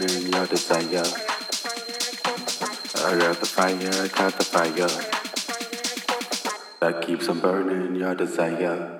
burning your desire. I got the fire, I got the fire. That keeps on burning your desire.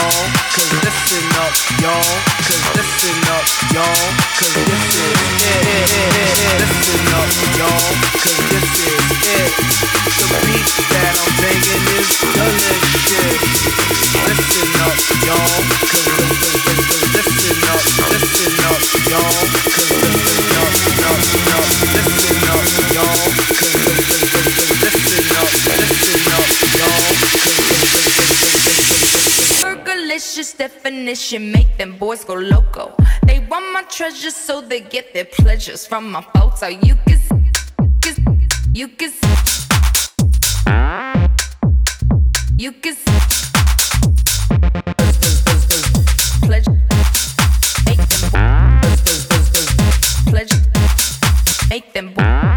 Y'all. Cause listen up, y'all. Cause listen up, y'all. Cause this is it. Listen up, y'all. Cause this is it. The beat that I'm banging is shit. Listen up, y'all. Cause listen up, listen up, y'all. Cause listen up, no, no, listen up, y'all. Cause listen up, listen up, y'all. Fergalicious definition make them boys go loco. They want my treasures so they get their pleasures from my photo. You can, kiss, you can, see, you can. Pleasure, make them pleasure, make them pleasure,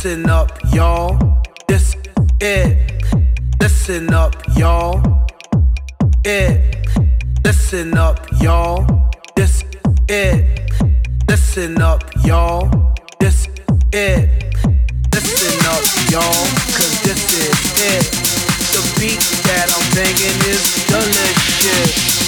Listen up, y'all. This it. Listen up, y'all. It. Listen up, y'all. This it. Listen up, y'all. This it. Listen up, y'all. Cause this is it. The beat that I'm banging is the lit shit.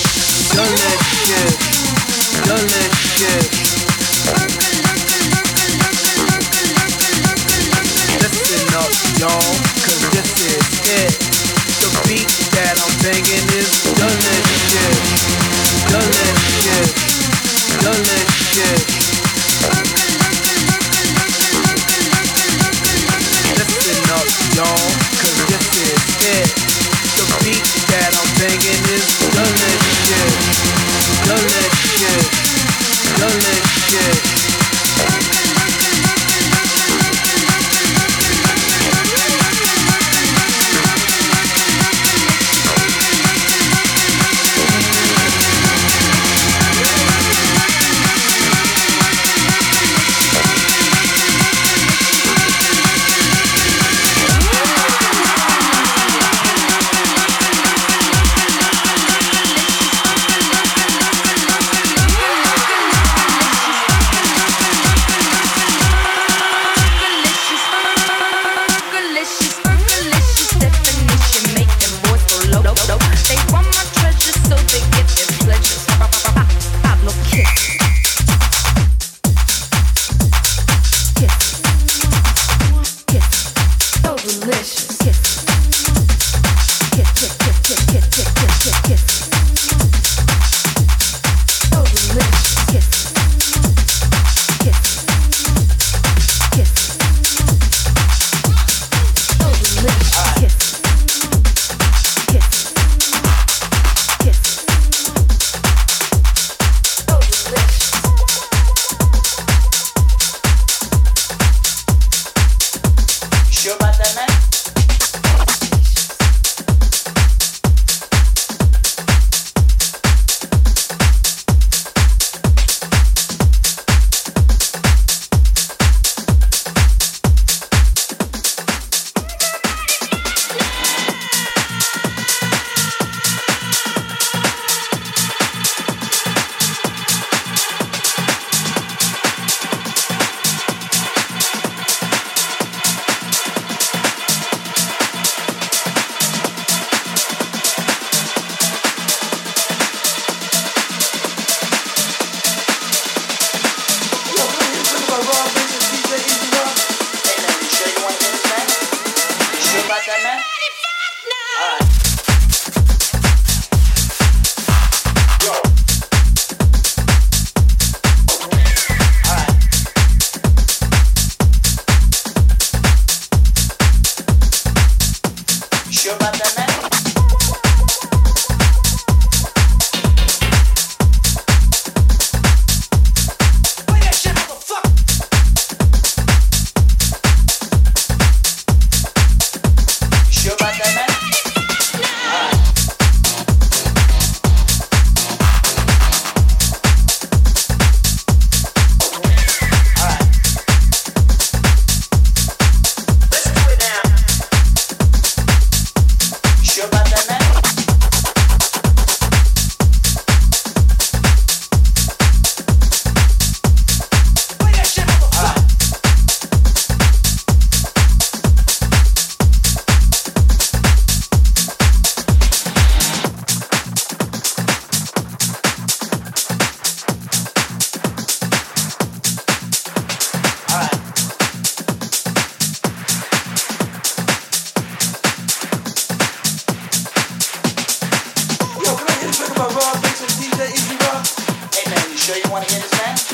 sure you want to hear this man?